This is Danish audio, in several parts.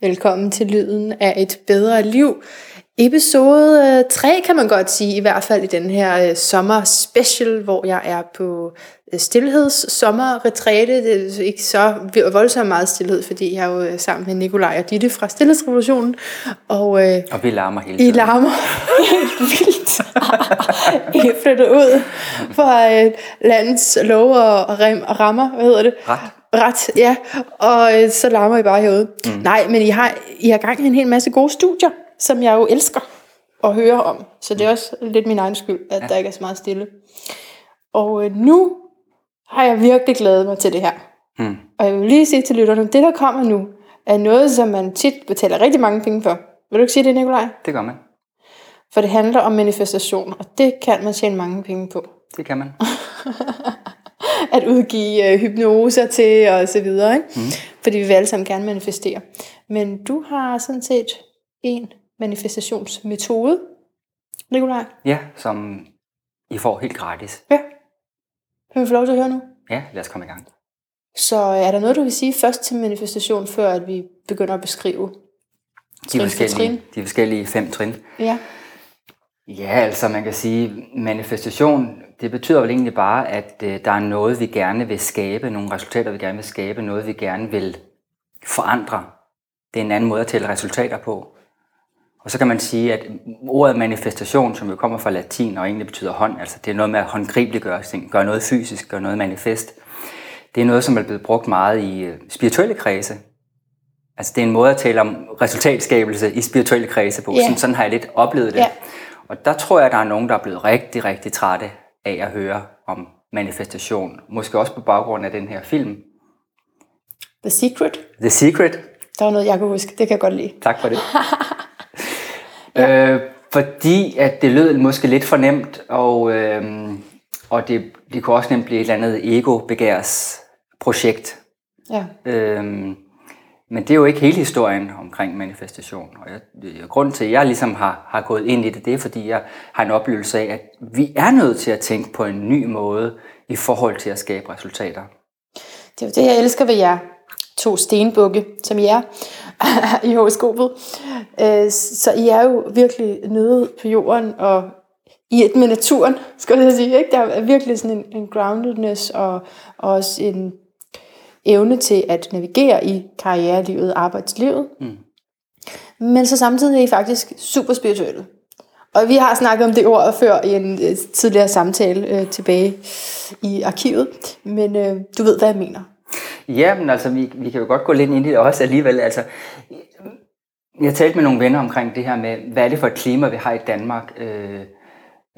Velkommen til Lyden af et bedre liv. Episode 3 kan man godt sige, i hvert fald i den her øh, sommer special, hvor jeg er på øh, stillheds sommerretræte. Det er ikke så voldsomt meget stillhed, fordi jeg er jo øh, sammen med Nikolaj og Ditte fra Stillhedsrevolutionen. Og, øh, og vi larmer hele tiden. I larmer helt vildt. I er flyttet ud fra øh, landets lov og, og, rem, og rammer, hvad hedder det? Ret. Ret, ja. Og øh, så larmer I bare herude. Mm. Nej, men I har, I har gang i en hel masse gode studier som jeg jo elsker at høre om. Så det er også lidt min egen skyld, at ja. der ikke er så meget stille. Og øh, nu har jeg virkelig glædet mig til det her. Mm. Og jeg vil lige sige til lytterne, det der kommer nu, er noget, som man tit betaler rigtig mange penge for. Vil du ikke sige det, Nikolaj? Det gør man. For det handler om manifestation, og det kan man tjene mange penge på. Det kan man. at udgive øh, hypnoser til og så videre, ikke? Mm. fordi vi vil alle sammen gerne manifestere. Men du har sådan set en manifestationsmetode, Nikolaj? Ja, som I får helt gratis. Ja. Kan vi få lov til at høre nu? Ja, lad os komme i gang. Så er der noget, du vil sige først til manifestation, før at vi begynder at beskrive de forskellige, de forskellige fem trin? Ja. Ja, altså man kan sige, manifestation, det betyder vel egentlig bare, at øh, der er noget, vi gerne vil skabe, nogle resultater, vi gerne vil skabe, noget, vi gerne vil forandre. Det er en anden måde at tælle resultater på. Og så kan man sige, at ordet manifestation, som jo kommer fra latin og egentlig betyder hånd, altså det er noget med at håndgribeliggøre ting, gøre noget fysisk, gøre noget manifest. Det er noget, som er blevet brugt meget i øh, spirituelle kredse. Altså det er en måde at tale om resultatskabelse i spirituelle kredse på. Yeah. Sådan, sådan har jeg lidt oplevet det. Yeah. Og der tror jeg, at der er nogen, der er blevet rigtig, rigtig trætte af at høre om manifestation. Måske også på baggrund af den her film. The Secret. The Secret. Der var noget, jeg kunne huske. Det kan jeg godt lide. Tak for det. Ja. Øh, fordi at det lød måske lidt for nemt, og, øh, og det, det kunne også nemt blive et eller andet ego-begærs projekt. Ja. Øh, men det er jo ikke hele historien omkring manifestation. Og jeg, øh, grunden til, at jeg ligesom har, har gået ind i det, det er, fordi jeg har en oplevelse af, at vi er nødt til at tænke på en ny måde i forhold til at skabe resultater. Det er jo det, jeg elsker ved jer to stenbukke, som I er i horoskopet. Øh, så I er jo virkelig nede på jorden og i et med naturen, skal jeg sige. Ikke? Der er virkelig sådan en, en groundedness og, og også en evne til at navigere i karrierelivet, arbejdslivet. Mm. Men så samtidig er I faktisk super spirituelle. Og vi har snakket om det ord før i en øh, tidligere samtale øh, tilbage i arkivet. Men øh, du ved, hvad jeg mener. Ja, men altså, vi, vi kan jo godt gå lidt ind i det også alligevel. Altså, jeg talte med nogle venner omkring det her med, hvad er det for et klima, vi har i Danmark, øh,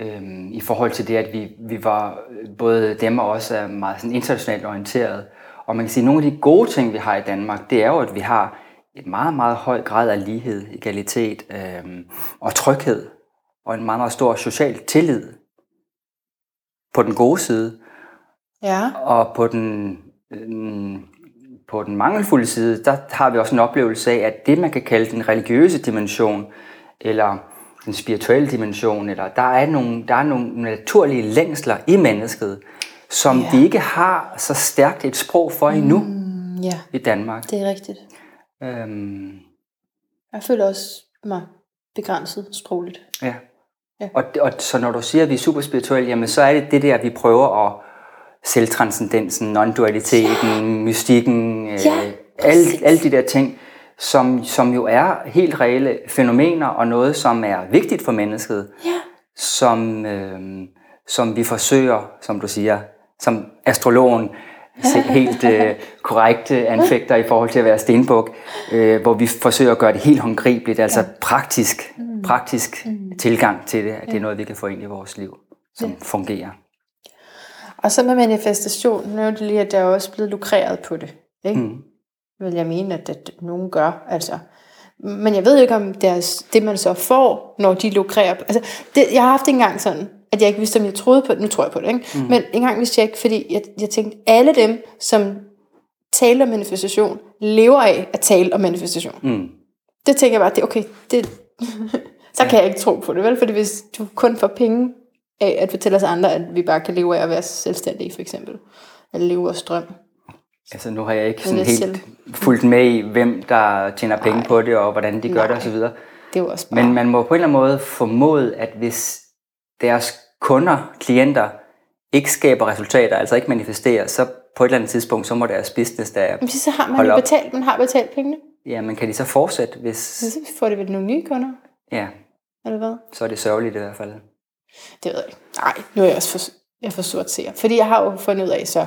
øh, i forhold til det, at vi, vi var, både dem og os er meget sådan internationalt orienteret. Og man kan sige, at nogle af de gode ting, vi har i Danmark, det er jo, at vi har et meget, meget høj grad af lighed, egalitet øh, og tryghed, og en meget, meget stor social tillid på den gode side. Ja. Og på den Øhm, på den mangelfulde side, der har vi også en oplevelse af, at det, man kan kalde den religiøse dimension, eller den spirituelle dimension, eller der er nogle, der er nogle naturlige længsler i mennesket, som yeah. vi ikke har så stærkt et sprog for endnu mm, yeah. i Danmark. Det er rigtigt. Øhm, jeg føler også mig begrænset sprogligt. Ja. ja. Og, og så når du siger, at vi er super spirituelle, jamen så er det det der, vi prøver at selvtranscendensen, non-dualiteten, ja. mystikken, øh, ja, alle, alle de der ting, som, som jo er helt reelle fænomener og noget, som er vigtigt for mennesket, ja. som, øh, som vi forsøger, som du siger, som astrologen helt øh, korrekt anfægter i forhold til at være stenbuk, øh, hvor vi forsøger at gøre det helt håndgribeligt, altså praktisk, mm. praktisk mm. tilgang til det. Det er noget, vi kan få ind i vores liv, som ja. fungerer. Og så med manifestation, nu er det lige, at der er også blevet lukreret på det. Ikke? Mm. Vil jeg mene, at, at nogen gør. Altså. Men jeg ved ikke, om deres, det man så får, når de lukrerer. Altså, det, jeg har haft en gang sådan, at jeg ikke vidste, om jeg troede på det. Nu tror jeg på det, ikke? Mm. Men en gang vidste jeg ikke, fordi jeg, jeg tænkte, alle dem, som taler om manifestation, lever af at tale om manifestation. Mm. Det tænker jeg bare, det okay, det, så kan jeg ikke tro på det, vel? Fordi hvis du kun får penge af at fortælle os andre, at vi bare kan leve af at være selvstændige, for eksempel. Eller leve af strøm. Altså nu har jeg ikke sådan jeg helt selv. fulgt med i, hvem der tjener penge Nej. på det, og hvordan de gør det Nej. osv. Det er også bare... Men man må på en eller anden måde formode, at hvis deres kunder, klienter, ikke skaber resultater, altså ikke manifesterer, så på et eller andet tidspunkt, så må deres business der, Men så har man jo betalt, man har betalt pengene. ja, men kan de så fortsætte, hvis, Så får det vel nogle nye kunder, ja, eller hvad? så er det sørgeligt i hvert fald. Det ved jeg ikke. Nej, nu er jeg også for, jeg for sort ser. Fordi jeg har jo fundet ud af, så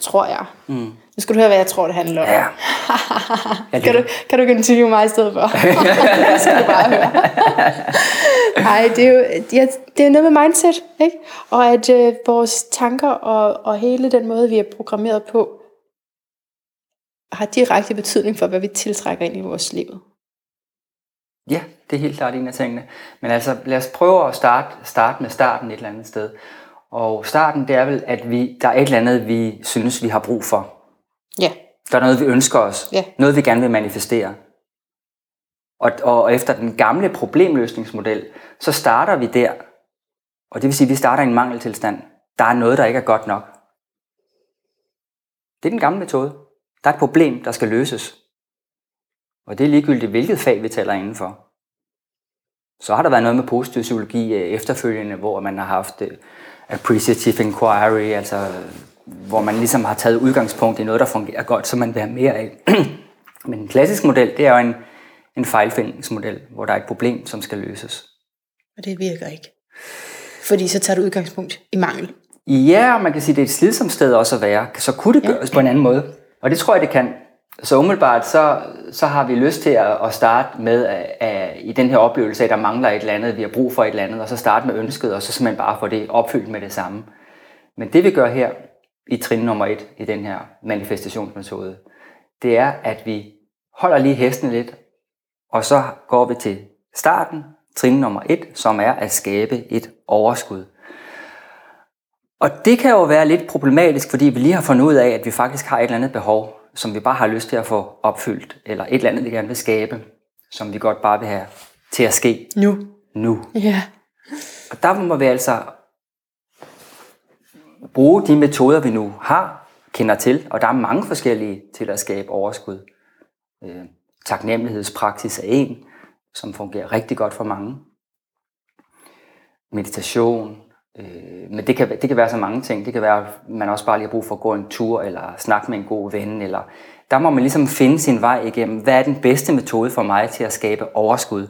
tror jeg. Mm. Nu skal du høre, hvad jeg tror, det handler om. Ja. Ja, kan, du, kan du interviewe mig i stedet for? det skal du bare høre. Nej, det er jo ja, det er noget med mindset, ikke? Og at øh, vores tanker og, og hele den måde, vi er programmeret på, har direkte betydning for, hvad vi tiltrækker ind i vores liv. Ja, det er helt klart en af tingene. Men altså, lad os prøve at starte, starte med starten et eller andet sted. Og starten, det er vel, at vi, der er et eller andet, vi synes, vi har brug for. Ja, Der er noget, vi ønsker os. Ja. Noget, vi gerne vil manifestere. Og, og efter den gamle problemløsningsmodel, så starter vi der. Og det vil sige, at vi starter i en mangeltilstand. Der er noget, der ikke er godt nok. Det er den gamle metode. Der er et problem, der skal løses. Og det er ligegyldigt, hvilket fag vi taler indenfor. Så har der været noget med positiv psykologi øh, efterfølgende, hvor man har haft øh, appreciative inquiry, altså hvor man ligesom har taget udgangspunkt i noget, der fungerer godt, så man vil have mere af. Men en klassisk model, det er jo en, en fejlfindingsmodel, hvor der er et problem, som skal løses. og det virker ikke. Fordi så tager du udgangspunkt i mangel. Ja, og man kan sige, det er et slidsomt sted også at være. Så kunne det Ja. gøres på en anden måde. Og det tror jeg, det kan. Så umiddelbart, så, så har vi lyst til at, at starte med at, at, i den her oplevelse af, at der mangler et eller andet, vi har brug for et eller andet, og så starte med ønsket, og så simpelthen bare få det opfyldt med det samme. Men det vi gør her i trin nummer et i den her manifestationsmetode, det er, at vi holder lige hesten lidt, og så går vi til starten, trin nummer et, som er at skabe et overskud. Og det kan jo være lidt problematisk, fordi vi lige har fundet ud af, at vi faktisk har et eller andet behov, som vi bare har lyst til at få opfyldt, eller et eller andet, vi gerne vil skabe, som vi godt bare vil have til at ske Nu. nu. Ja. Og der må vi altså bruge de metoder, vi nu har, kender til, og der er mange forskellige til at skabe overskud. Øh, taknemmelighedspraksis er en, som fungerer rigtig godt for mange. Meditation, øh, men det kan, det kan være så mange ting. Det kan være, at man også bare lige har brug for at gå en tur, eller snakke med en god ven, eller der må man ligesom finde sin vej igennem. Hvad er den bedste metode for mig til at skabe overskud?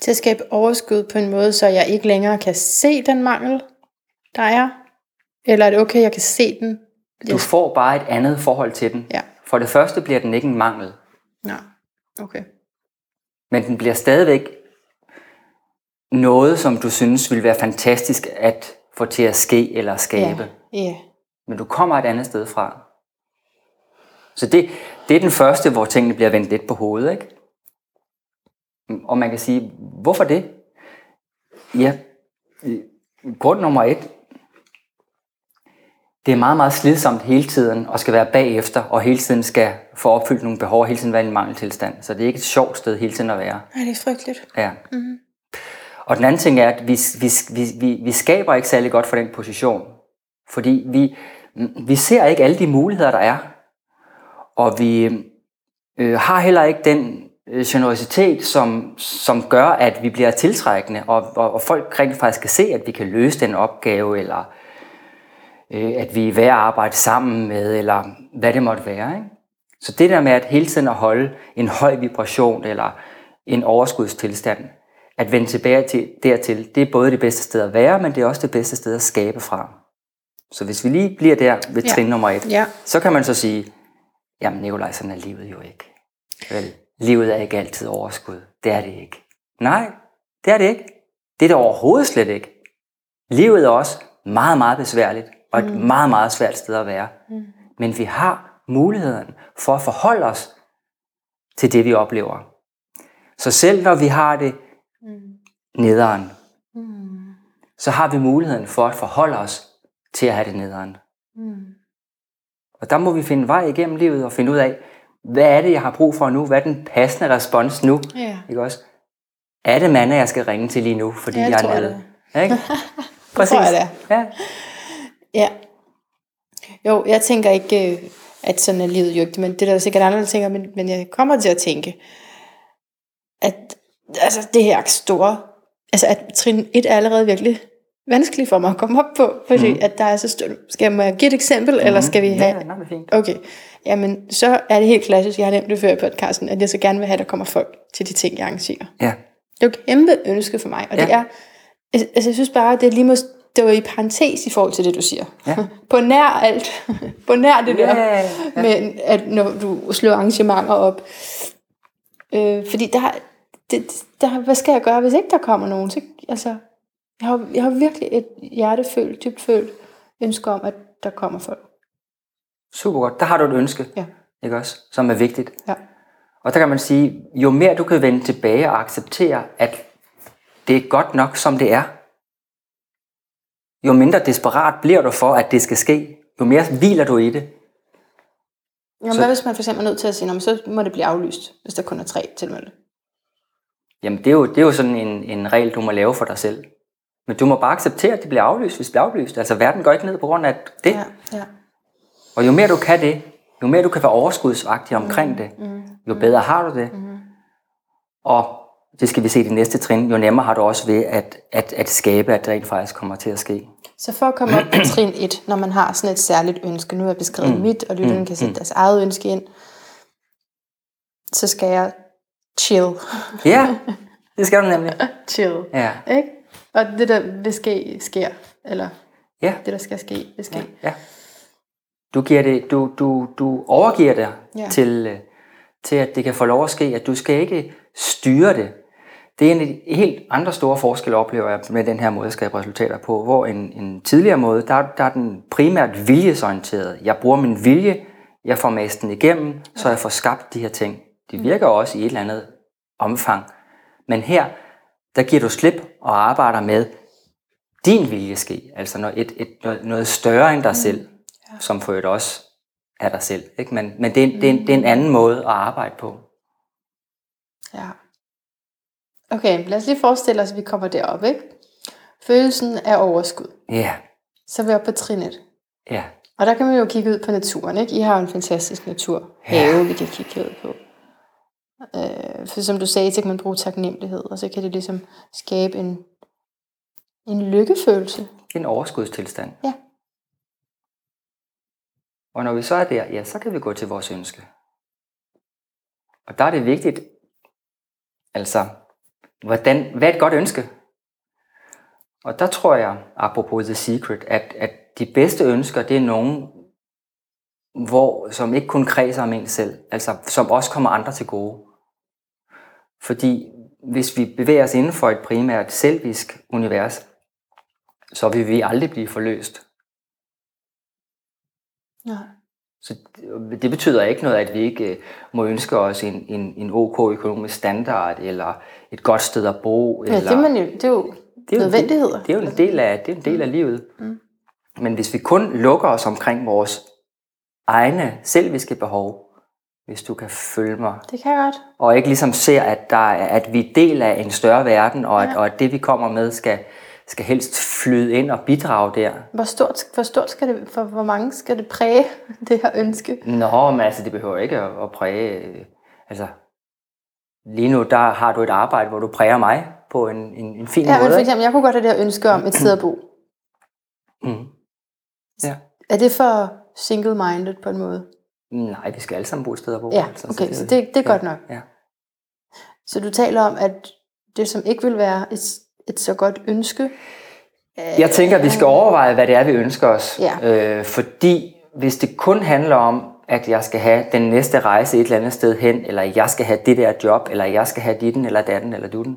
Til at skabe overskud på en måde, så jeg ikke længere kan se den mangel, der er. Eller er det okay, jeg kan se den? Du får bare et andet forhold til den. Ja. For det første bliver den ikke en mangel, Ja, okay. men den bliver stadigvæk noget, som du synes ville være fantastisk at få til at ske eller skabe. Ja. ja. Men du kommer et andet sted fra. Så det, det er den første, hvor tingene bliver vendt lidt på hovedet. Ikke? Og man kan sige, hvorfor det? Ja, øh, grund nummer et, det er meget, meget slidsomt hele tiden og skal være bagefter, og hele tiden skal få opfyldt nogle behov, og hele tiden være i en mangeltilstand. Så det er ikke et sjovt sted hele tiden at være. Nej, det er frygteligt. Ja. Mm-hmm. Og den anden ting er, at vi, vi, vi, vi, vi skaber ikke særlig godt for den position. Fordi vi, vi ser ikke alle de muligheder, der er. Og vi øh, har heller ikke den øh, generositet, som, som gør, at vi bliver tiltrækkende, og, og, og folk rent faktisk kan se, at vi kan løse den opgave, eller at vi er værd at arbejde sammen med, eller hvad det måtte være. Ikke? Så det der med at hele tiden at holde en høj vibration, eller en overskudstilstand, at vende tilbage til, dertil, det er både det bedste sted at være, men det er også det bedste sted at skabe fra. Så hvis vi lige bliver der ved Ja. trin nummer et, Ja. så kan man så sige, jamen Nikolaj, sådan er livet jo ikke. Vel, livet er ikke altid overskud. Det er det ikke. Nej, det er det ikke. Det er det overhovedet slet ikke. Livet er også meget, meget besværligt, og et mm. meget, meget svært sted at være. Mm. Men vi har muligheden for at forholde os til det, vi oplever. Så selv når vi har det nederen, så har vi muligheden for at forholde os til at have det nederen. Og der må vi finde vej igennem livet og finde ud af, hvad er det, jeg har brug for nu? Hvad er den passende respons nu? Ja. Ikke også? Er det manden, jeg skal ringe til lige nu, fordi Ja, det jeg er nede? det Ikke? tror jeg, det. Ja. Ja. Jo, jeg tænker ikke, øh, at sådan er livet jo ikke. Men det er der sikkert andre, der tænker, men, men jeg kommer til at tænke, at altså, det her store, altså at trin 1 er allerede virkelig vanskeligt for mig at komme op på, fordi mm. at der er så stort. Skal jeg give et eksempel, mm. eller skal vi have... Ja, det er fint. Okay, jamen så er det helt klassisk, jeg har nemt det før i podcasten, at jeg så gerne vil have, at der kommer folk til de ting, jeg arrangerer. Ja. Det er jo et kæmpe ønske for mig, og ja. det er, altså jeg synes bare, det er lige måske, det var i parentes i forhold til det, du siger. Ja. På nær alt. på nær det der. Ja, ja. Men at når du slår arrangementer op. Øh, fordi der, det, der, hvad skal jeg gøre, hvis ikke der kommer nogen? Så, altså, jeg har, jeg har virkelig et hjertefølt, dybt følt ønske om, at der kommer folk. Super godt. Der har du et ønske, Ja. ikke også? Som er vigtigt. Ja. Og der kan man sige, jo mere du kan vende tilbage og acceptere, at det er godt nok, som det er, jo mindre desperat bliver du for, at det skal ske. Jo mere hviler du i det. Jamen, Så- hvad hvis man for eksempel er nødt til at sige, "Nå, så må det blive aflyst, hvis der kun er tre tilmeldte? Jamen, det er jo, det er jo sådan en, en regel, du må lave for dig selv. Men du må bare acceptere, at det bliver aflyst, hvis det bliver aflyst. Altså, verden går ikke ned på grund af det. Ja, ja. Og jo mere du kan det, jo mere du kan være overskudsagtig omkring Mm, det, jo bedre har du det. Og det skal vi se i det næste trin, jo nemmere har du også ved at, at, at skabe, at det rent faktisk kommer til at ske. Så for at komme op på trin 1, når man har sådan et særligt ønske, nu har jeg beskrevet mm. mit, og lytterne kan sætte deres eget ønske ind, så skal jeg chill. Ja, det skal du nemlig. chill. Ja, Ikke? Og det der vil ske, sker. Eller ja, det der skal ske, vil ske. ja. Du, giver det, du, du, du overgiver dig Ja. ja. til, øh, til, at det kan få lov at ske, at du skal ikke styre det. Det er en af de helt andre store forskelle, oplever jeg med den her måde at skabe resultater på, hvor en, en tidligere måde, der, der er den primært viljesorienteret. Jeg bruger min vilje, jeg får mast den igennem, så jeg får skabt de her ting. De virker også i et eller andet omfang. Men her, der giver du slip og arbejder med din vilje ske. Altså noget, et, et, noget, større end dig selv, ja. som for øvrigt også er dig selv. Ikke? Men, men det, er, en- det, er det er en anden måde at arbejde på. Ja. Okay, lad os lige forestille os, at vi kommer derop, ikke? Følelsen af overskud. Ja, Så er vi oppe på trin 1. ja, Og der kan man jo kigge ud på naturen, ikke? I har en fantastisk natur. Have, vi kan kigge ud på. Øh, for som du sagde, så kan man bruge taknemmelighed, og så kan det ligesom skabe en, en lykkefølelse. en overskudstilstand. Ja. Og når vi så er der, ja, så kan vi gå til vores ønske. Og der er det vigtigt, altså, hvordan, hvad er et godt ønske? Og der tror jeg, apropos The Secret, at, at de bedste ønsker, det er nogen, hvor, som ikke kun kredser om en selv, altså som også kommer andre til gode. Fordi hvis vi bevæger os inden for et primært selvisk univers, så vil vi aldrig blive forløst. Ja. Så det- det betyder ikke noget, at vi ikke øh, må ønske os en, en, en ok økonomisk standard, eller et godt sted at bo. Ja, eller, det, er man jo, det er jo det er nødvendigheder. del- Det er jo en del af, det er en del af livet. Mm. Men hvis vi kun lukker os omkring vores egne selviske behov, hvis du kan følge mig, Det kan jeg godt. og ikke ligesom ser, at, der er, at vi er del af en større verden, og, at, Ja. og at det, vi kommer med, skal, skal helst flyde ind og bidrage der. Hvor stort, hvor stort skal det, for hvor mange skal det præge det her ønske? Nå, men altså, det behøver ikke at, at præge... øh, Altså, lige nu, der har du et arbejde, hvor du præger mig på en, en, en fin Ja, men måde. for ikke? eksempel, jeg kunne godt have det her ønske om et sted at bo. Mm. Ja. Er det for single-minded på en måde? Nej, vi skal alle sammen bo et sted at bo. Ja, altså, okay, så det, det er ja, godt nok. Ja. Så du taler om, at det, som ikke vil være et, et så godt ønske, Jeg tænker, at vi skal overveje, hvad det er, vi ønsker os. Ja. Øh, fordi hvis det kun handler om, at jeg skal have den næste rejse et eller andet sted hen, eller jeg skal have det der job, eller jeg skal have ditten, eller datten, eller dutten,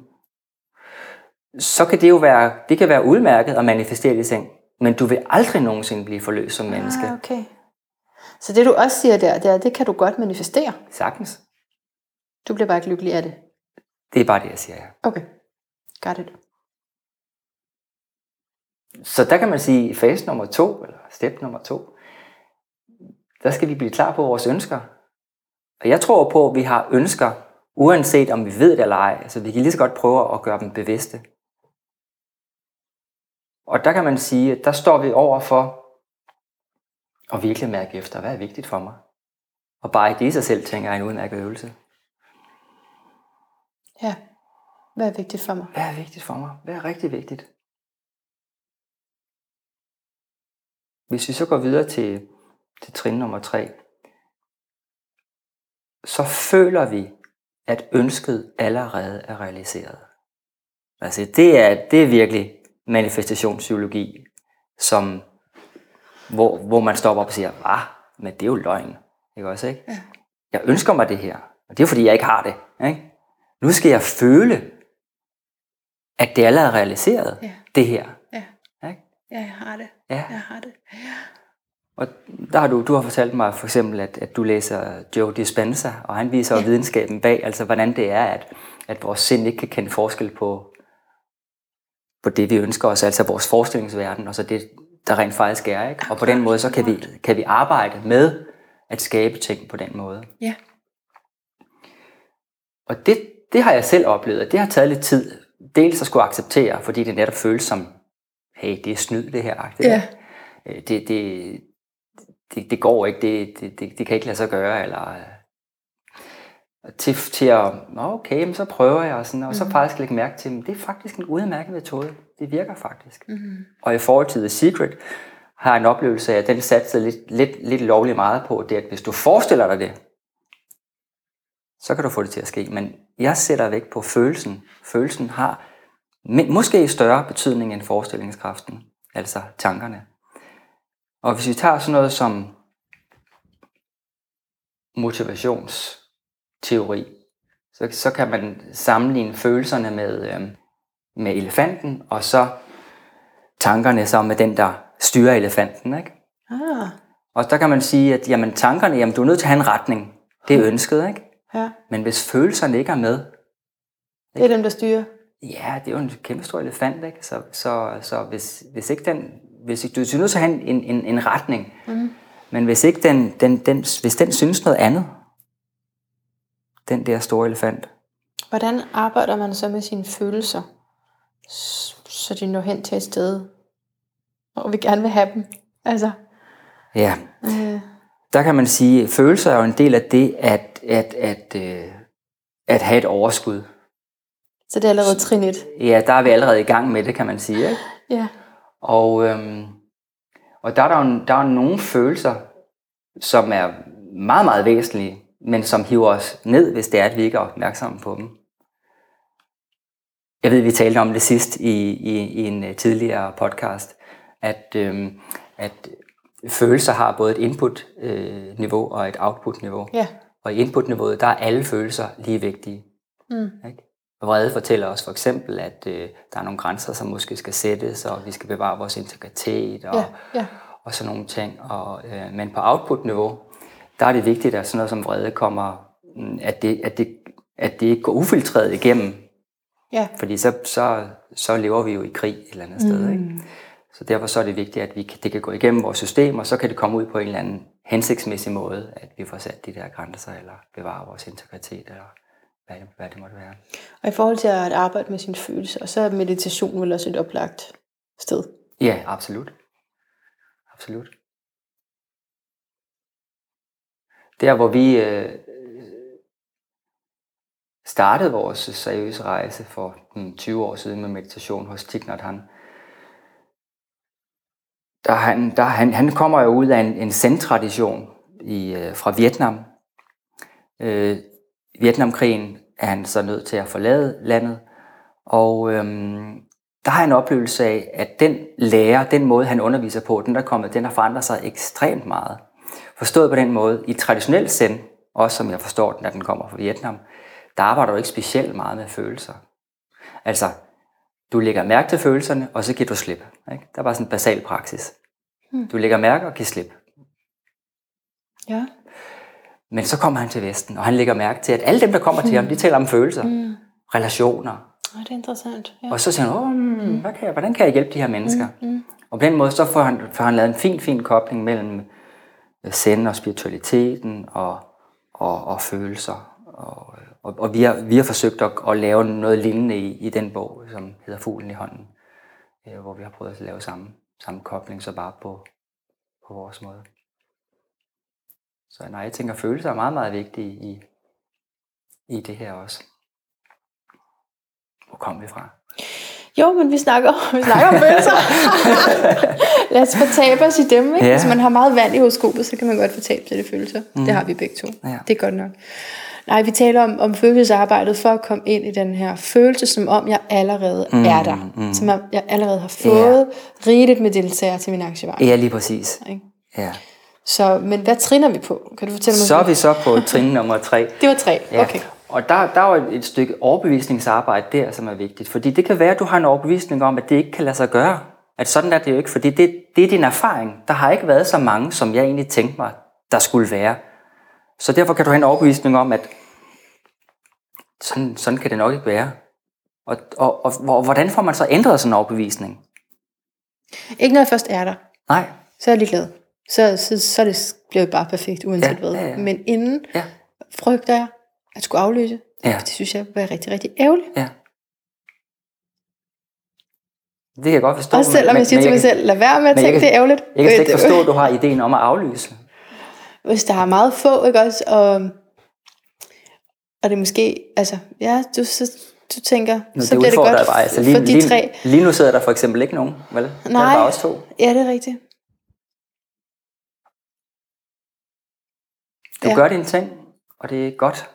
så kan det jo være, det kan være udmærket at manifestere de ting. Men du vil aldrig nogensinde blive forløst som menneske. Ah, okay. Så det du også siger der, det er, det kan du godt manifestere. Sagtens. Du bliver bare ikke lykkelig af det. Det er bare det, jeg siger. Ja. Okay, got it. Så der kan man sige, fase nummer to, eller step nummer to, der skal vi blive klar på vores ønsker. Og jeg tror på, at vi har ønsker, uanset om vi ved det eller ej. Altså vi kan lige så godt prøve at gøre dem bevidste. Og der kan man sige, at der står vi over for at virkelig mærke efter, hvad er vigtigt for mig. Og bare i det i sig selv, tænker jeg, en udmærket øvelse. Ja. Hvad er vigtigt for mig? Hvad er vigtigt for mig? Hvad er rigtig vigtigt? Hvis vi så går videre til, til trin nummer tre, så føler vi, at ønsket allerede er realiseret. Altså det er, det er virkelig manifestationspsykologi, som, hvor, hvor man stopper op og siger, ah, men det er jo løgn. Ikke også, ikke? Ja. Jeg ønsker mig det her, og det er fordi, jeg ikke har det. Ikke? Nu skal jeg føle, at det allerede er realiseret, ja. det her. Ja. Jeg har det. Ja. Jeg har det. Ja. Og der har du, du har fortalt mig for eksempel, at, at du læser Joe Dispenza, og han viser ja. videnskaben bag, altså hvordan det er, at, at vores sind ikke kan kende forskel på, på det, vi ønsker os, altså vores forestillingsverden, og så det, der rent faktisk er. Ikke? Og på den måde, så kan vi, kan vi arbejde med at skabe ting på den måde. Ja. Og det, det har jeg selv oplevet, det har taget lidt tid. Dels at skulle acceptere, fordi det netop føles som, hey, det er snyd det her. Ja. Det, det, det, det går ikke, det, det, det, det kan ikke lade sig gøre, eller til, til at, okay, men så prøver jeg, og, sådan, og så Mhm. faktisk lægge mærke til, at det er faktisk en udmærket metode. Det virker faktisk. Mm-hmm. Og i forhold til The Secret, har jeg en oplevelse af, at den satte lidt, lidt, lidt lovligt meget på, det er, at hvis du forestiller dig det, så kan du få det til at ske. Men jeg sætter væk på følelsen. Følelsen har men måske større betydning end forestillingskraften, altså tankerne. Og hvis vi tager sådan noget som motivationsteori, så, så kan man sammenligne følelserne med, øh, med elefanten, og så tankerne så med den, der styrer elefanten. Ikke? Ah, Og der kan man sige, at jamen, tankerne, jamen, du er nødt til at have en retning. Det er ønsket, ikke? ja. Men hvis følelserne ikke er med, Det er dem, der styrer. Ja, det er jo en kæmpe stor elefant, ikke? Så, så, så hvis, hvis ikke den, hvis ikke, du er nødt til at have en, en, en retning, Mm. men hvis ikke den, den, den, hvis den synes noget andet, den der store elefant, Hvordan arbejder man så med sine følelser, så de når hen til et sted, hvor vi gerne vil have dem? Altså, ja, øh, der kan man sige, at følelser er jo en del af det, at, at, at, øh, at have et overskud. Så det er allerede trin 1. Ja, der er vi allerede i gang med det, kan man sige. Ikke? Ja. Og, øhm, og der er der, jo, der er nogle følelser, som er meget, meget væsentlige, men som hiver os ned, hvis det er, at vi ikke er opmærksomme på dem. Jeg ved, vi talte om det sidst i, i, i en øh, tidligere podcast, at, øhm, at følelser har både et input-niveau og et output-niveau. Ja. Og i input-niveauet, der er alle følelser lige vigtige. Mm. Ikke? Vrede fortæller os for eksempel, at øh, der er nogle grænser, som måske skal sættes, og vi skal bevare vores integritet og, Ja, ja. og sådan nogle ting. Og, øh, men på output-niveau, der er det vigtigt, at sådan noget som vrede kommer, mm, at det, at det, at det ikke går ufiltreret igennem, Ja. fordi så, så, så lever vi jo i krig et eller andet sted. Ikke? Mm. Så derfor så er det vigtigt, at vi, kan- det kan gå igennem vores system, og så kan det komme ud på en eller anden hensigtsmæssig måde, at vi får sat de der grænser, eller bevarer vores integritet, eller hvad det, hvad det måtte være. Og i forhold til at arbejde med sine følelser, så er meditation vel også et oplagt sted. Ja, absolut. Absolut. Der, hvor vi øh, startede vores seriøse rejse for hmm, 20 år siden med meditation hos Thich Nhat Hanh, der han, der han, han kommer jo ud af en, en zen-tradition i, øh, fra Vietnam. Øh, Vietnamkrigen er han så nødt til at forlade landet, og øhm, der har jeg en oplevelse af, at den lærer, den måde han underviser på, den der er kommet, den har forandret sig ekstremt meget. Forstået på den måde, i traditionel zen, også som jeg forstår den, at den kommer fra Vietnam, der arbejder du ikke specielt meget med følelser. Altså, du lægger mærke til følelserne, og så giver du slip. Ikke? Der er bare sådan en basal praksis. Hmm. Du lægger mærke og giver slip. Ja. Men så kommer han til Vesten, og han lægger mærke til, at alle dem, der kommer til ham, de taler om følelser, Mm. relationer. Oh, det er interessant. Ja. Og så siger han, Åh, mm, hvad kan jeg, hvordan kan jeg hjælpe de her mennesker? Mm. Og på den måde, så får han, får han lavet en fin, fin kobling mellem øh, zen og spiritualiteten og, og, og følelser. Og, og, og vi, har, vi har forsøgt at, at lave noget lignende i, i den bog, som hedder Fuglen i hånden, øh, hvor vi har prøvet at lave samme, samme kobling, så bare på, på vores måde. Så nej, jeg tænker, følelser er meget, meget vigtige i, i det her også. Hvor kom vi fra? Jo, men vi snakker, vi snakker om følelser. Lad os fortabe os i dem. Ikke? Ja. Hvis man har meget vand i horoskopet, så kan man godt fortabe sig i følelser. Mm. Det har vi begge to. Ja. Det er godt nok. Nej, vi taler om, om følelsesarbejdet for at komme ind i den her følelse, som om jeg allerede mm, er der. Mm. Som om jeg allerede har fået ja. rigeligt med deltagere til min aktievej. Ja, lige præcis. Ja. Så, men hvad træner vi på? Kan du fortælle mig? Så er vi så på trin nummer tre. Det var tre. Ja. Okay. Og der, der er jo et stykke overbevisningsarbejde der, som er vigtigt. Fordi det kan være, at du har en overbevisning om, at det ikke kan lade sig gøre. At sådan er det jo ikke, fordi det, det er din erfaring. Der har ikke været så mange, som jeg egentlig tænkte mig, der skulle være. Så derfor kan du have en overbevisning om, at sådan, sådan kan det nok ikke være. Og, og, og, og hvordan får man så ændret sådan en overbevisning? Ikke når jeg først er der, Nej. så er jeg ligeglad. Så, så, så er det blevet bare perfekt, uanset Ja, hvad. ja, ja. Men inden Ja. frygter jeg at skulle aflyse. Ja. Det synes jeg var rigtig, rigtig ærgerligt. Ja. Det kan jeg godt forstå. Også selvom men- jeg siger men til mig selv, lad være med at tænke, kan- det er ærgerligt. Jeg kan slet ikke forstå, at du har ideen om at aflyse. Hvis der er meget få, ikke også? Og, og det er måske, altså, ja, du, så, du tænker, Nu, så bliver det godt bare. Altså, lige, for de lige, tre. Lige nu sidder der for eksempel ikke nogen, vel? Det er Nej. bare os to. Ja, det er rigtigt. Du Ja. gør dine ting, og det er godt.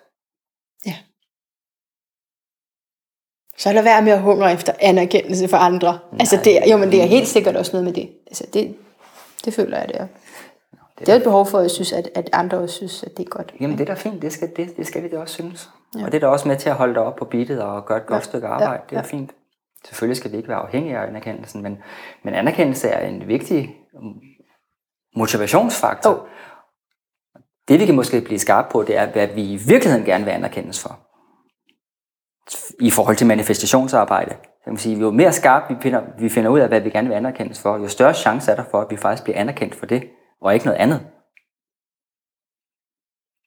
Så lad være med at hungre efter anerkendelse for andre. Nej. Altså, det, jo, men det er helt sikkert også noget med det. Altså, det, det føler jeg, det er. Det er et behov for, at jeg synes, at, at andre også synes, at det er godt. Jamen det er da fint, det skal, det, det skal vi da også synes. Ja. Og det er da også med til at holde dig op på beatet og gøre et godt Ja. stykke arbejde. Ja. Det er Ja. fint. Selvfølgelig skal vi ikke være afhængige af anerkendelsen, men, men anerkendelse er en vigtig mm, motivationsfaktor. Oh. Det vi kan måske blive skarpe på, det er, hvad vi i virkeligheden gerne vil anerkendes for. I forhold til manifestationsarbejde. Så kan man sige, jo mere skarpt vi finder, vi finder ud af, hvad vi gerne vil anerkendes for, jo større chance er der for, at vi faktisk bliver anerkendt for det, og ikke noget andet.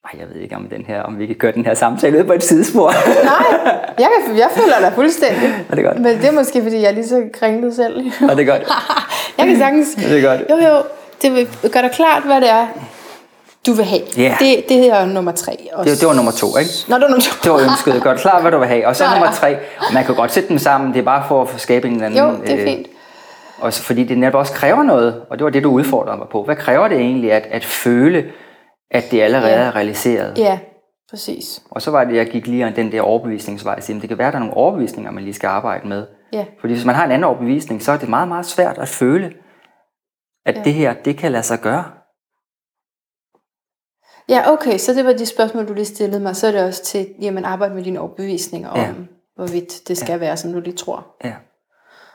Ej, jeg ved ikke om den her, om vi kan køre den her samtale ud på et sidespor. Nej, jeg, kan, jeg føler dig fuldstændig. er det godt? Men det er måske, fordi jeg er lige så kringlet selv. Er det godt? jeg kan sagtens... Det er godt. Jo, jo, det gøre dig klart, hvad det er, du vil have. Ja. Det, det er nummer tre. Også. Det, det var nummer to, ikke? Nå, det var nummer to. Det var ønsket. Godt klar, hvad du vil have. Og så Nå, nummer tre. Og man kan godt sætte dem sammen. Det er bare for at skabe en eller anden... Jo, det er øh, fint. Også fordi det netop også kræver noget. Og det var det, du udfordrede mig på. Hvad kræver det egentlig at, at føle, at det allerede Ja. er realiseret? Ja, præcis. Og så var det, jeg gik lige den der overbevisningsvej. Jeg siger, det kan være, at der er nogle overbevisninger, man lige skal arbejde med. Ja. Fordi hvis man har en anden overbevisning, så er det meget, meget svært at føle, at Ja. det her, det kan lade sig gøre. Ja, okay, så det var de spørgsmål, du lige stillede mig. Så er det også til, jamen, arbejde med dine overbevisninger om, Ja. hvorvidt det skal ja. være, som du lige tror. Ja.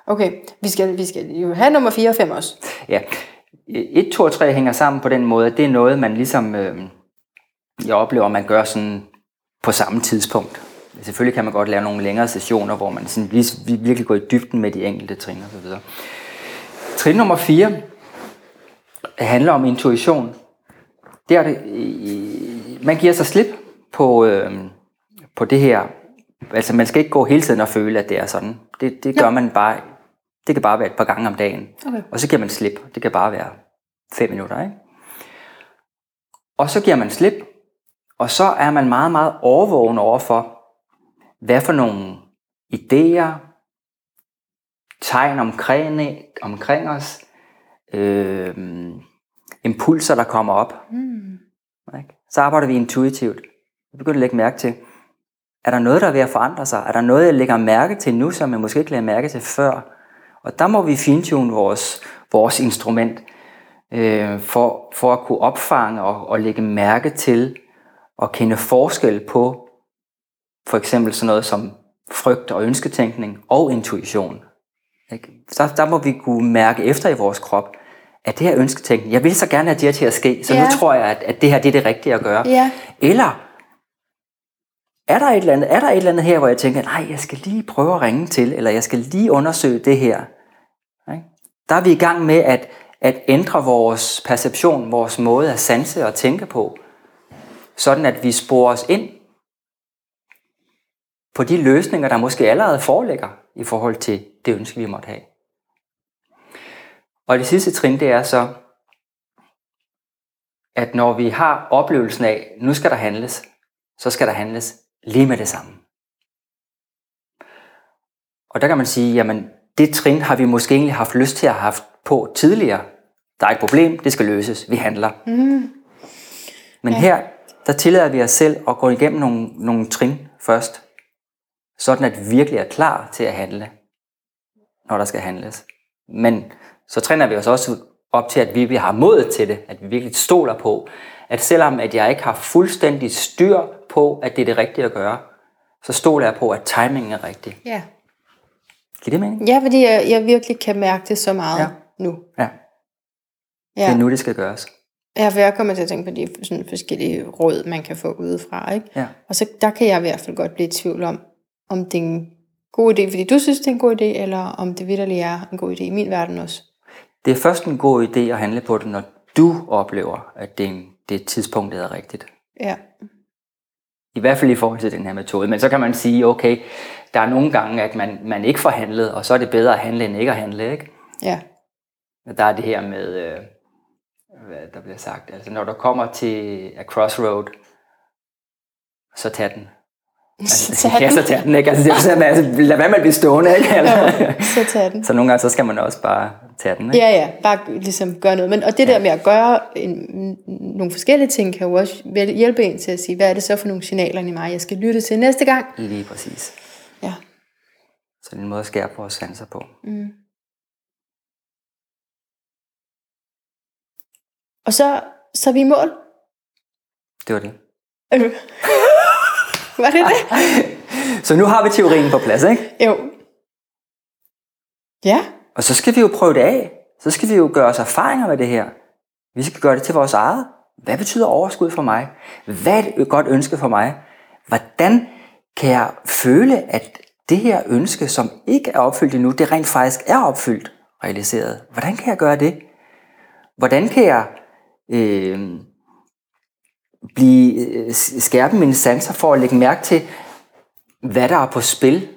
Okay, vi skal, vi skal jo have nummer 4 og 5 også. Ja. 1, 2 og 3 hænger sammen på den måde, at det er noget, man ligesom, øh, jeg oplever, man gør sådan på samme tidspunkt. Selvfølgelig kan man godt lave nogle længere sessioner, hvor man sådan virkelig går i dybden med de enkelte trin og så videre. Trin nummer 4 handler om intuition. Det er det, man giver sig slip på, øh, på det her. Altså man skal ikke gå hele tiden og føle, at det er sådan. Det, det gør man bare, det kan bare være et par gange om dagen. Okay. Og så giver man slip. Det kan bare være 5 minutter, ikke? Og så giver man slip, og så er man meget, meget overvågen over for, hvad for nogle idéer, tegn omkring, omkring os, øh, impulser, der kommer op. Mm. Ikke? Så arbejder vi intuitivt. Vi begynder at lægge mærke til, er der noget, der er ved at forandre sig? Er der noget, jeg lægger mærke til nu, som jeg måske ikke lagde mærke til før? Og der må vi fintune vores, vores instrument øh, for, for at kunne opfange og, og lægge mærke til og kende forskel på for eksempel sådan noget som frygt og ønsketænkning og intuition. Ikke? Så der må vi kunne mærke efter i vores krop, at det her ønsketænkning, jeg vil så gerne have det her til at ske, så Ja. nu tror jeg, at, at det her det er det rigtige at gøre. Ja. Eller er der, et eller andet, er der et eller andet her, hvor jeg tænker, nej, jeg skal lige prøve at ringe til, eller jeg skal lige undersøge det her. Der er vi i gang med at, at ændre vores perception, vores måde at sanse og tænke på, sådan at vi sporer os ind på de løsninger, der måske allerede foreligger i forhold til det ønske, vi måtte have. Og det sidste trin, det er så at når vi har oplevelsen af, nu skal der handles, så skal der handles lige med det samme. Og der kan man sige, jamen det trin har vi måske egentlig haft lyst til at have haft på tidligere. Der er et problem, det skal løses, vi handler. Mm. Men ja. her, der tillader vi os selv at gå igennem nogle, nogle trin først, sådan at vi virkelig er klar til at handle, når der skal handles. Men så træner vi os også op til, at vi har mod til det, at vi virkelig stoler på, at selvom at jeg ikke har fuldstændig styr på, at det er det rigtige at gøre, så stoler jeg på, at timingen er rigtig. Ja. Giver det mening? Ja, fordi jeg, jeg virkelig kan mærke det så meget ja. nu. Ja. ja. Det er nu, det skal gøres. Ja, for jeg kommer til at tænke på de sådan forskellige råd, man kan få udefra. Ikke? Ja. Og så der kan jeg i hvert fald godt blive i tvivl om, om det er en god idé, fordi du synes, det er en god idé, eller om det vidderlig er en god idé i min verden også. Det er først en god idé at handle på det, når du oplever, at det er, en, det er tidspunktet er rigtigt. Ja. I hvert fald i forhold til den her metode. Men så kan man sige, okay, der er nogle gange, at man, man ikke får handlet, og så er det bedre at handle, end ikke at handle, ikke? Ja. Der er det her med, øh, hvad der bliver sagt, altså når du kommer til a crossroad, så tag den. Altså, så ja, så tag den, ikke? Altså, det er sådan, altså, lad være med at blive stående, ikke? Altså, Jo, så tag den. så nogle gange, så skal man også bare tage den, ikke? Ja, ja, bare ligesom gøre noget. Men, og det der med at gøre en, nogle forskellige ting, kan jo også hjælpe en til at sige, hvad er det så for nogle signaler i mig, jeg skal lytte til næste gang? Lige præcis. Ja. Så det er en måde at skærpe vores sanser på. Mm. Og så, så er vi i mål. Det var det. Var det det? Så nu har vi teorien på plads, ikke? Jo. Ja. Og så skal vi jo prøve det af. Så skal vi jo gøre os erfaringer med det her. Vi skal gøre det til vores eget. Hvad betyder overskud for mig? Hvad er et godt ønske for mig? Hvordan kan jeg føle, at det her ønske, som ikke er opfyldt endnu, det rent faktisk er opfyldt, realiseret? Hvordan kan jeg gøre det? Hvordan kan jeg øh, blive øh, skærpe mine sanser for at lægge mærke til, hvad der er på spil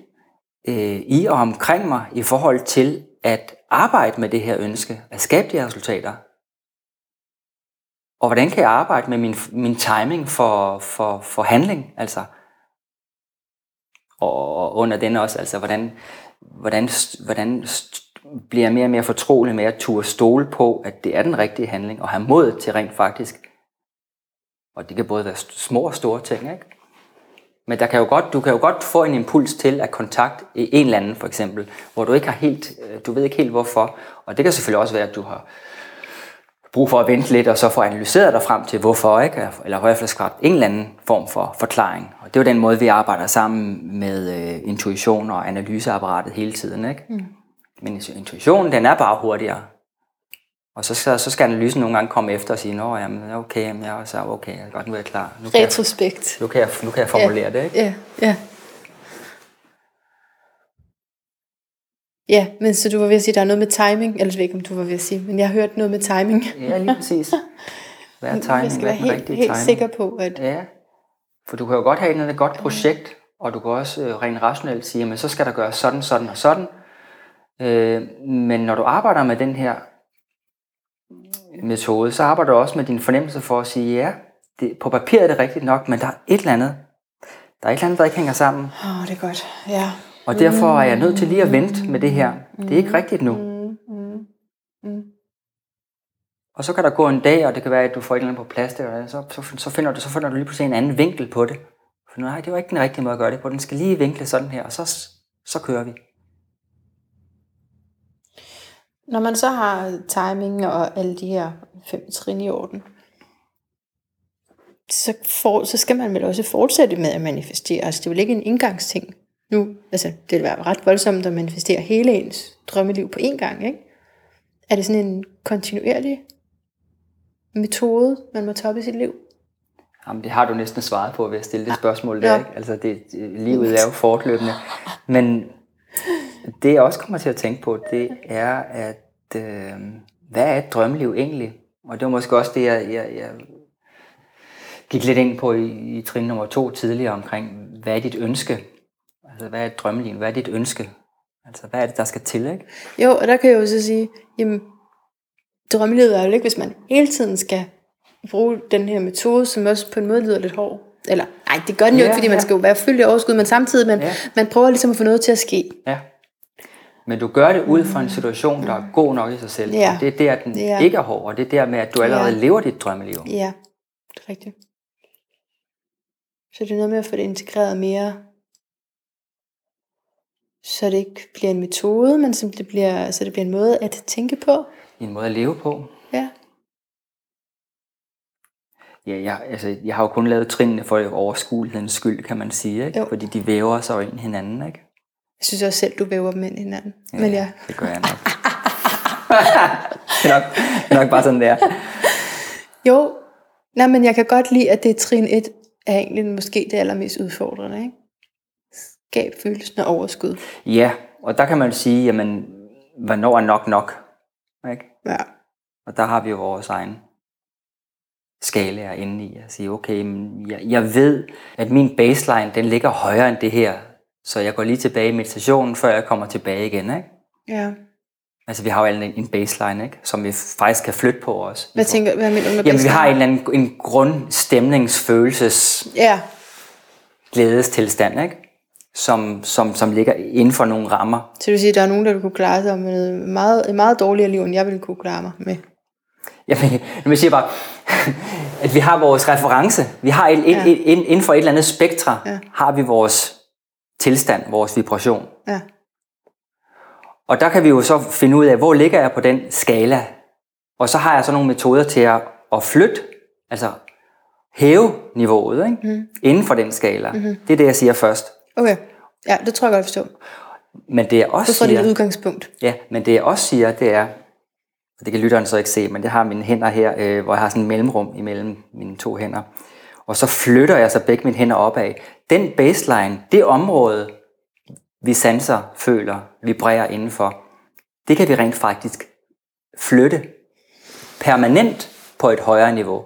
øh, i og omkring mig i forhold til at arbejde med det her ønske, at skabe de her resultater. Og hvordan kan jeg arbejde med min, min timing for, for, for handling, altså? Og under den også, altså hvordan, hvordan, hvordan bliver jeg mere og mere fortrolig med at turde stole på, at det er den rigtige handling, og have mod til rent faktisk. Og det kan både være små og store ting, ikke? Men der kan jo godt, du kan jo godt få en impuls til at kontakte en eller anden, for eksempel, hvor du ikke har helt, øh, du ved ikke helt hvorfor. Og det kan selvfølgelig også være, at du har brug for at vente lidt, og så få analyseret dig frem til hvorfor, ikke? eller i hvert fald skabt en eller anden form for forklaring. Og det er jo den måde, vi arbejder sammen med øh, intuition og analyseapparatet hele tiden. Ikke? Mm. Men intuitionen, den er bare hurtigere. Og så skal, så skal analysen nogle gange komme efter og sige, nå, jamen, okay, jamen, jeg er så okay, jeg godt, nu er jeg klar. Nu kan jeg, Retrospekt. nu kan jeg, nu kan jeg formulere det, ikke? Ja, ja. Ja, men så du var ved at sige, at der er noget med timing. Eller jeg ved ikke, om du var ved at sige, men jeg har hørt noget med timing. Ja, lige præcis. Hvad er timing? jeg skal være er helt, helt timing? sikker på, at... Ja, for du kan jo godt have et eller andet godt projekt, og du kan også øh, rent rationelt sige, men så skal der gøres sådan, sådan og sådan. Øh, men når du arbejder med den her metode, så arbejder du også med din fornemmelse for at sige, ja, det, på papiret er det rigtigt nok, men der er et eller andet, der er et eller andet, der ikke hænger sammen. Åh, oh, det er godt. Ja. Og derfor er jeg nødt til lige at vente med det her. Det er ikke rigtigt nu. Mm, mm, mm. Og så kan der gå en dag, og det kan være, at du får et eller andet på plads, der, så, så, så, finder du, så finder du lige pludselig en anden vinkel på det. For nej, det var ikke den rigtige måde at gøre det på. Den skal lige vinkle sådan her, og så, så kører vi. Når man så har timing og alle de her fem trin i orden, så, for, så skal man vel også fortsætte med at manifestere. Altså det er vel ikke en indgangsting nu. Altså det vil være ret voldsomt at manifestere hele ens drømmeliv på én gang, ikke? Er det sådan en kontinuerlig metode, man må toppe i sit liv? Jamen, det har du næsten svaret på ved at stille det spørgsmål der, Ja. ikke? Altså, det, livet er jo fortløbende. Men det, jeg også kommer til at tænke på, det er, at øh, hvad er et drømmeliv egentlig? Og det var måske også det, jeg, jeg, jeg gik lidt ind på i, i trin nummer to tidligere omkring, hvad er dit ønske? Altså, hvad er et drømmeliv? Hvad er dit ønske? Altså, hvad er det, der skal til, ikke? Jo, og der kan jeg jo så sige, jamen, drømmelivet er jo ikke, hvis man hele tiden skal bruge den her metode, som også på en måde lyder lidt hård. Eller, nej, det gør den jo Ja, ikke, fordi man ja. skal jo være fyldt af overskud, men samtidig, man, Ja. man prøver ligesom at få noget til at ske. Ja. Men du gør det ud fra en situation, der er god nok i sig selv. Ja. Og det er der, den Ja. ikke er hård, og det er der med, at du allerede Ja. lever dit drømmeliv. Ja, det er rigtigt. Så det er noget med at få det integreret mere, så det ikke bliver en metode, men som det bliver, så det bliver en måde at tænke på. En måde at leve på. Ja, Ja, jeg, altså, jeg har jo kun lavet trinene for overskuelighedens skyld, kan man sige. Ikke? Jo. Fordi de væver sig jo ind hinanden. Ikke? Jeg synes også selv, du væver dem ind i hinanden. Ja. Men ja, Det gør jeg nok. det, er nok, det er nok bare sådan, der. jo, nej, men jeg kan godt lide, at det er trin 1, er egentlig måske det allermest udfordrende. Ikke? Skab følelsen af overskud. Ja, og der kan man jo sige, jamen, hvornår er nok nok? Ikke? Ja, Og der har vi jo vores egen skalaer inde i at sige, okay, men jeg, jeg ved, at min baseline, den ligger højere end det her, så jeg går lige tilbage i meditationen, før jeg kommer tilbage igen. Ikke? ja. Altså, vi har jo en, en baseline, ikke? som vi faktisk kan flytte på os. Hvad, tænker, hvad mener du med Jamen, vi har en baseline? eller anden en grundstemningsfølelses Ja, glædestilstand, ikke? Som, som, som ligger inden for nogle rammer. så det vil sige, at der er nogen, der vil kunne klare sig med noget meget, et meget dårligere liv, end jeg ville kunne klare mig med. Jamen, jeg siger bare, at vi har vores reference. Vi har et, et, Ja. et, et, inden for et eller andet spektra, Ja. har vi vores tilstand, vores vibration. Ja, Og der kan vi jo så finde ud af, hvor ligger jeg på den skala. Og så har jeg så nogle metoder til at, at flytte, altså hæve niveauet ikke? Mm. inden for den skala. Mm-hmm. Det er det, jeg siger først. okay. Ja, det tror jeg godt, jeg forstår. Men det jeg også Så tror det er siger, et udgangspunkt. ja, men det jeg også siger, det er, det kan lytteren så ikke se, men det har mine hænder her, øh, hvor jeg har sådan en mellemrum imellem mine to hænder. Og så flytter jeg så begge mine hænder opad. Den baseline, det område, vi sanser, føler, vibrerer indenfor, det kan vi rent faktisk flytte permanent på et højere niveau.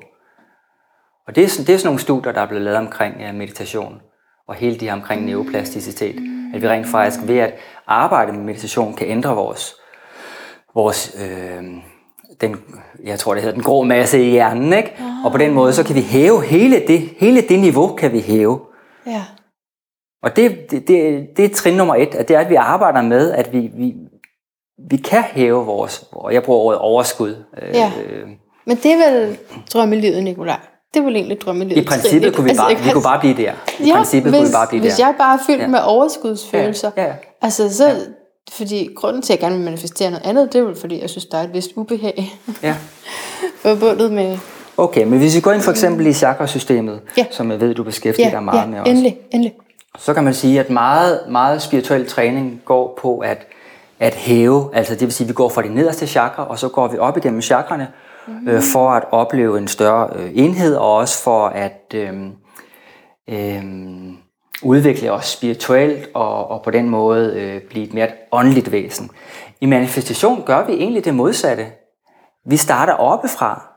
Og det er, sådan, det er sådan nogle studier, der er blevet lavet omkring ja, meditation, og hele det her omkring neoplasticitet. At vi rent faktisk ved at arbejde med meditation kan ændre vores, vores øh, den, jeg tror det hedder den grå masse i hjernen, ikke? Og på den måde, så kan vi hæve hele det, hele det niveau, kan vi hæve. Ja, Og det, det, det, det er trin nummer et, at det er, at vi arbejder med, at vi, vi, vi kan hæve vores, og jeg bruger ordet overskud. Øh, Ja. men det er vel drømmelivet, Nikolaj. Det er vel egentlig drømmelivet. I princippet kunne vi bare, Altså, vi kunne bare blive der. I ja, princippet hvis, kunne vi bare blive hvis der. jeg bare er fyldt Ja. ja. med overskudsfølelser, Ja, ja. altså så, fordi grunden til, at jeg gerne vil manifestere noget andet, det er jo fordi, jeg synes, der er et vist ubehag Ja. forbundet med, Okay, men hvis vi går ind for eksempel i chakrasystemet, Ja. som jeg ved, du beskæftiger ja, dig meget ja, med også, endelig, endelig. så kan man sige, at meget, meget spirituel træning går på at, at hæve, altså det vil sige, at vi går fra de nederste chakra, og så går vi op igennem chakrene, mm. øh, for at opleve en større øh, enhed, og også for at øh, øh, udvikle os spirituelt, og, og på den måde øh, blive et mere åndeligt væsen. I manifestation gør vi egentlig det modsatte. Vi starter oppefra,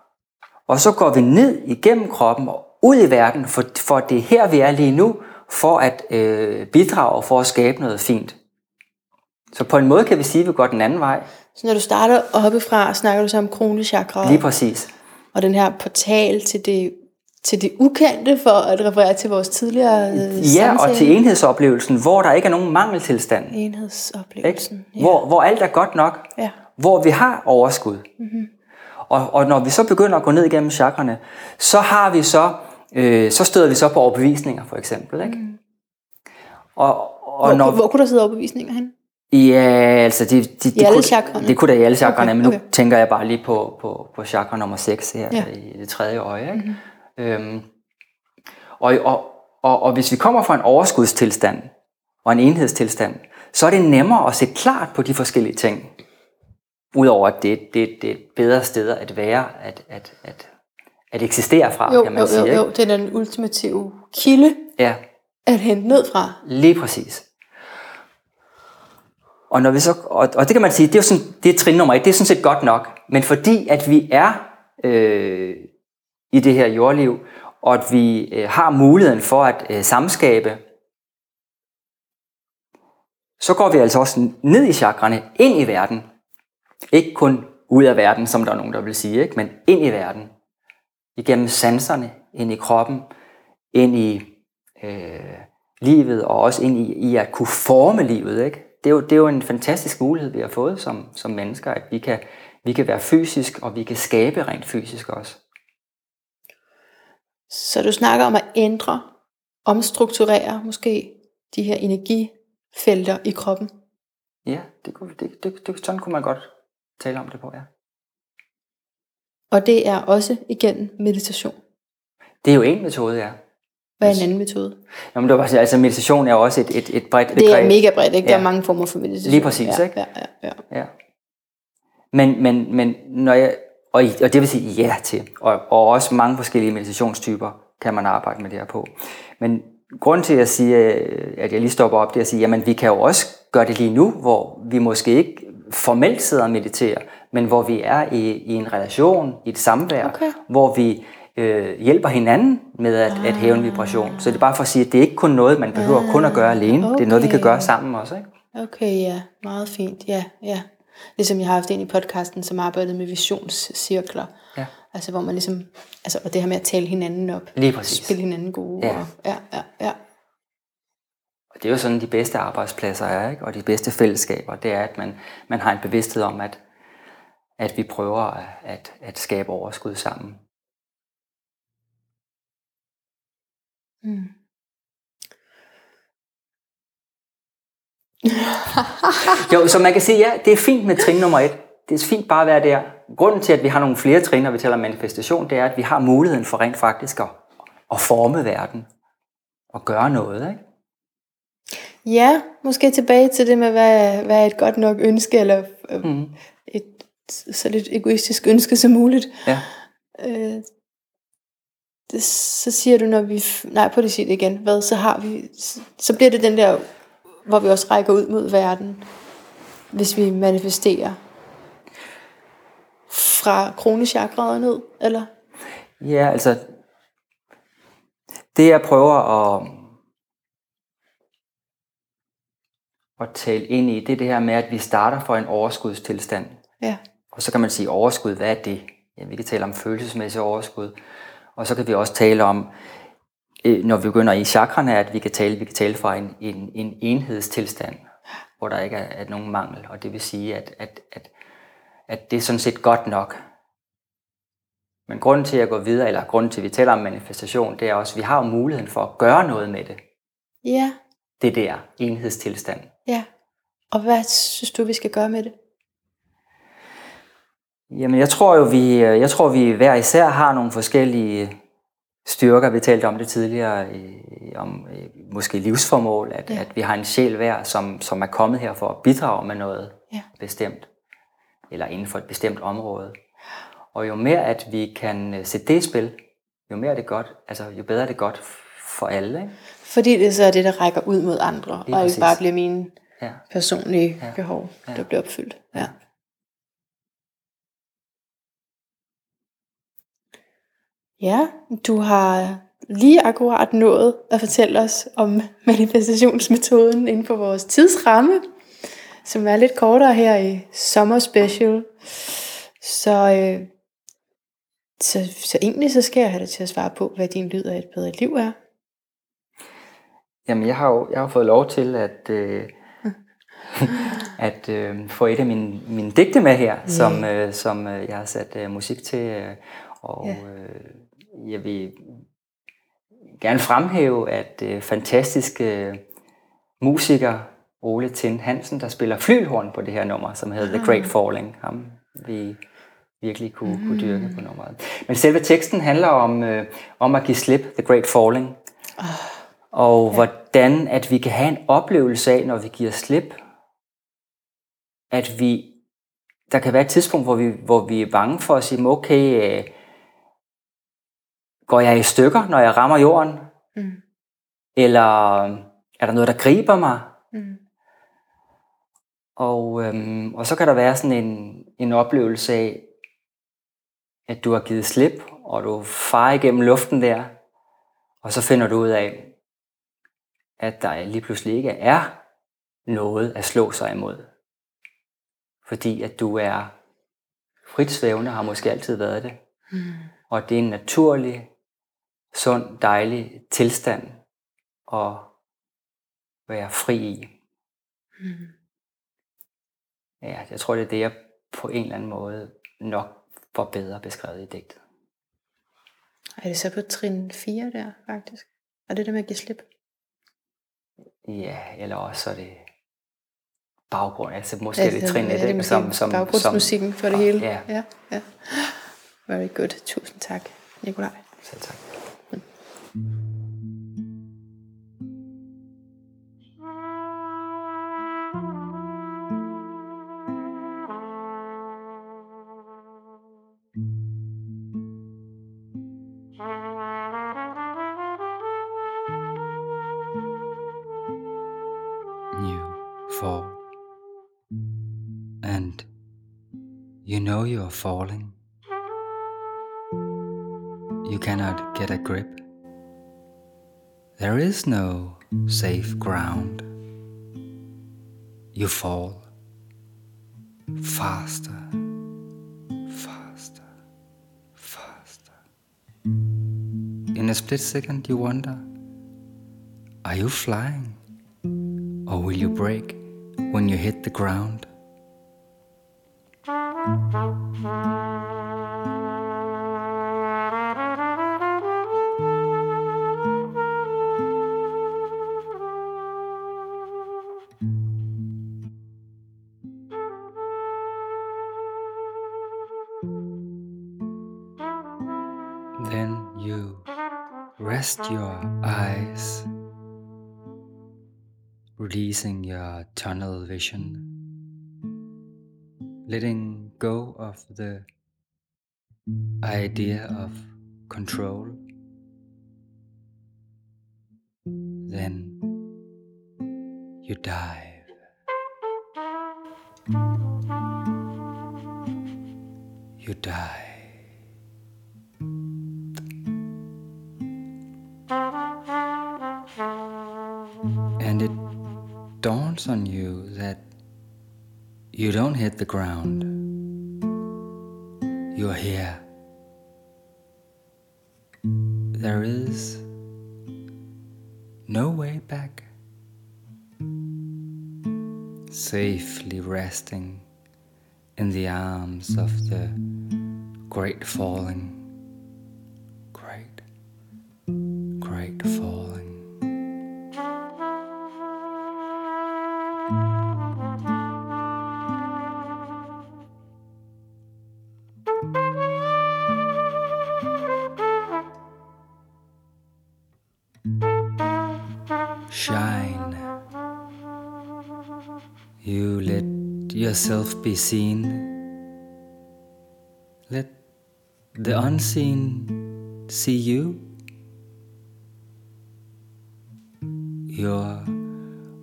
og så går vi ned igennem kroppen og ud i verden, for, for det er her, vi er lige nu, for at øh, bidrage, for at skabe noget fint. Så på en måde kan vi sige, at vi går den anden vej. Så når du starter oppefra, snakker du så om kronechakra Lige præcis. og den her portal til det, til det ukendte, for at referere til vores tidligere øh, Ja, og samtale. til enhedsoplevelsen, hvor der ikke er nogen mangeltilstand. Ikke? enhedsoplevelsen. Ja. Hvor, hvor alt er godt nok. Ja. Hvor vi har overskud. Mm-hmm. Og, og når vi så begynder at gå ned igennem chakrene, så har vi så, øh, så støder vi så på overbevisninger, for eksempel. Ikke? Mm. Og, og Hvor, når, hvor kunne der sidde overbevisninger hen? Ja, altså de, de, de, alle kunne? Det kunne da i alle chakraerne, Okay, men nu okay. tænker jeg bare lige på, på, på chakra nummer 6 her, Ja. ja. i det tredje øje. Ikke? Mm-hmm. Øhm, og, og, og, og hvis vi kommer fra en overskudstilstand og en enhedstilstand, så er det nemmere at se klart på de forskellige ting. Udover at det, det, det er et bedre sted at være, at, at, at, at eksistere fra, Jo, kan man jo, sige. jo, jo, det er den ultimative kilde Ja, at hente ned fra. Lige præcis. Og, når vi så, og, og det kan man sige, det er jo sådan, det er trin nummer et, det er sådan set godt nok. Men fordi at vi er øh, i det her jordliv, og at vi øh, har muligheden for at øh, samskabe, så går vi altså også ned i chakrene, ind i verden. Ikke kun ud af verden, som der er nogen, der vil sige, ikke? men ind i verden. igennem sanserne, ind i kroppen, ind i øh, livet, og også ind i, i at kunne forme livet. Ikke? Det, er jo, det er jo en fantastisk mulighed, vi har fået som, som mennesker, at vi kan, vi kan være fysisk, og vi kan skabe rent fysisk også. Så du snakker om at ændre, omstrukturere måske de her energifelter i kroppen? Ja, det, kunne, det, det, det, sådan kunne man godt tale om det på, ja. Og det er også igen meditation. Det er jo en metode, ja. Hvad er en anden metode? Jamen, det var, bare- altså meditation er jo også et, et, et bredt Det er begreb. mega bredt, ikke? Der er mange former for meditation. Lige præcis, ja, ikke? Ja, ja, ja. Ja. Men, men, men når jeg, og, og det vil sige ja til, og, og også mange forskellige meditationstyper kan man arbejde med det her på. Men grunden til, at jeg siger, at jeg lige stopper op, det er at sige, jamen vi kan jo også gøre det lige nu, hvor vi måske ikke formelt sidder og mediterer, men hvor vi er i, i en relation, i et samvær, Okay. hvor vi øh, hjælper hinanden med at, at hæve en vibration. Så det er bare for at sige, at det er ikke kun noget, man behøver kun at gøre alene. Det er noget, vi kan okay. gøre sammen også. Ikke? Okay, ja. Meget fint. Ja, ja. Ligesom jeg har haft en i podcasten, som arbejdede med visionscirkler. Ja. Altså hvor man ligesom, altså, og det her med at tale hinanden op. Lige præcis. Spille hinanden gode. Ja. Og, ja, ja, ja. Det er jo sådan, de bedste arbejdspladser er, ikke? og de bedste fællesskaber, det er, at man, man har en bevidsthed om, at, at vi prøver at, at, at skabe overskud sammen. Mm. Jo, så man kan sige, ja, det er fint med trin nummer et. Det er fint bare at være der. Grunden til, at vi har nogle flere trin, når vi taler om manifestation, det er, at vi har muligheden for rent faktisk at, at forme verden og gøre noget. Ikke? Ja, måske tilbage til det med, hvad, hvad er et godt nok ønske, eller Mm. et så lidt egoistisk ønske som muligt. Ja. Øh, det, så siger du, når vi... Nej, på det sige det igen. Hvad, så har vi... Så, bliver det den der, hvor vi også rækker ud mod verden, hvis vi manifesterer fra kronechakraet ned, eller? Ja, altså, det jeg prøver at, at tale ind i, det er det her med, at vi starter fra en overskudstilstand. Ja. Og så kan man sige, overskud, hvad er det? Ja, vi kan tale om følelsesmæssig overskud. Og så kan vi også tale om, øh, når vi begynder i chakrene, at vi kan tale, vi kan tale fra en, en, en enhedstilstand, hvor der ikke er, er nogen mangel. Og det vil sige, at, at, at, at det er sådan set godt nok. Men grunden til at gå videre, eller grunden til at vi taler om manifestation, det er også, at vi har jo muligheden for at gøre noget med det. Ja, Det der enhedstilstand. Ja. Og hvad synes du, vi skal gøre med det? Jamen, jeg tror jo, vi, jeg tror, vi hver især har nogle forskellige styrker. Vi talte om det tidligere, i- om øh, måske livsformål, at, Ja. at vi har en sjæl hver, som, som er kommet her for at bidrage med noget Ja. bestemt, eller inden for et bestemt område. Og jo mere, at vi kan øh, sætte det i spil, jo mere er det godt, altså jo bedre er det godt for alle. Ikke? Fordi det så er det, der rækker ud mod andre, Lige og ikke bare bliver mine Ja. personlige Ja. behov, Ja. der bliver opfyldt. Ja. Ja, du har lige akkurat nået at fortælle os om manifestationsmetoden inden for vores tidsramme, som er lidt kortere her i sommer special. Så, øh, så, så egentlig så skal jeg have dig til at svare på, hvad din lyd af et bedre liv er. Jamen, jeg har jo jeg har fået lov til at, øh, at øh, få et af mine, mine digte med her, som, øh, som øh, jeg har sat øh, musik til. Øh, og Ja. øh, jeg vil gerne fremhæve, at øh, fantastiske øh, musiker Ole Tind Hansen, der spiller flylhorn på det her nummer, som hedder The Great Falling. Ham vi virkelig kunne, mm. kunne dyrke på nummeret. Men selve teksten handler om, øh, om at give slip, The Great Falling. Og ja. hvordan at vi kan have en oplevelse af, når vi giver slip, at vi, der kan være et tidspunkt, hvor vi, hvor vi er bange for at sige, okay, øh, går jeg i stykker, når jeg rammer jorden? Mm. Eller er der noget, der griber mig? Mm. Og, øhm, og så kan der være sådan en, en oplevelse af, at du har givet slip, og du farer igennem luften der, og så finder du ud af, at der lige pludselig ikke er noget at slå sig imod. Fordi at du er frit svævende, har måske altid været det. Mm. Og det er en naturlig, sund, dejlig tilstand at være fri i. Mm. Ja, jeg tror, det er det, jeg på en eller anden måde nok får bedre beskrevet i digtet. Er det så på trin 4 der, faktisk? Er det det med at give slip? Ja, eller også er det baggrund, altså måske altså, det trin 1, ikke? Som, som, baggrundsmusikken for det hele. Ja. ja. ja. Very good. Tusind tak, Nikolaj. Selv tak. You know you are falling. You cannot get a grip. There is no safe ground. You fall faster, faster, faster. In a split second, you wonder are you flying? Or will you break? when you hit the ground. Tunnel vision, letting go of the idea of control. Then you dive. You die. On you that you don't hit the ground. You're here. There is no way back. Safely resting in the arms of the great falling, great, great falling. Yourself be seen. Let the unseen see you. Your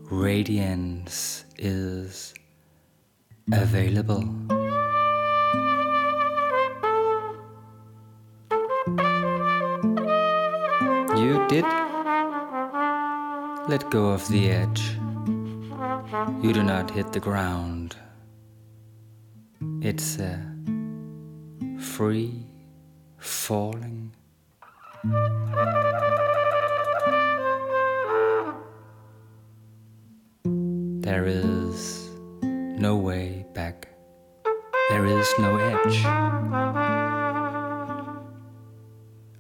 radiance is available. You did let go of the edge. You do not hit the ground. It's a free falling. There is no way back. There is no edge.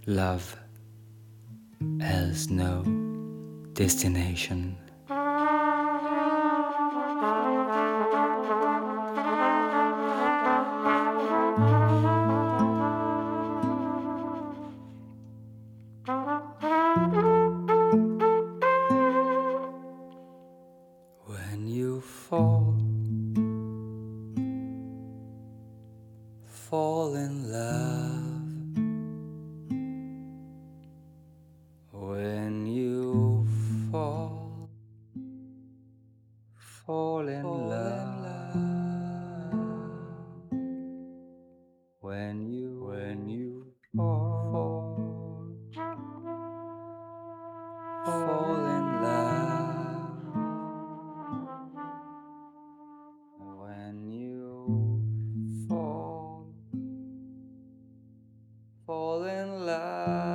Love has no destination. Love.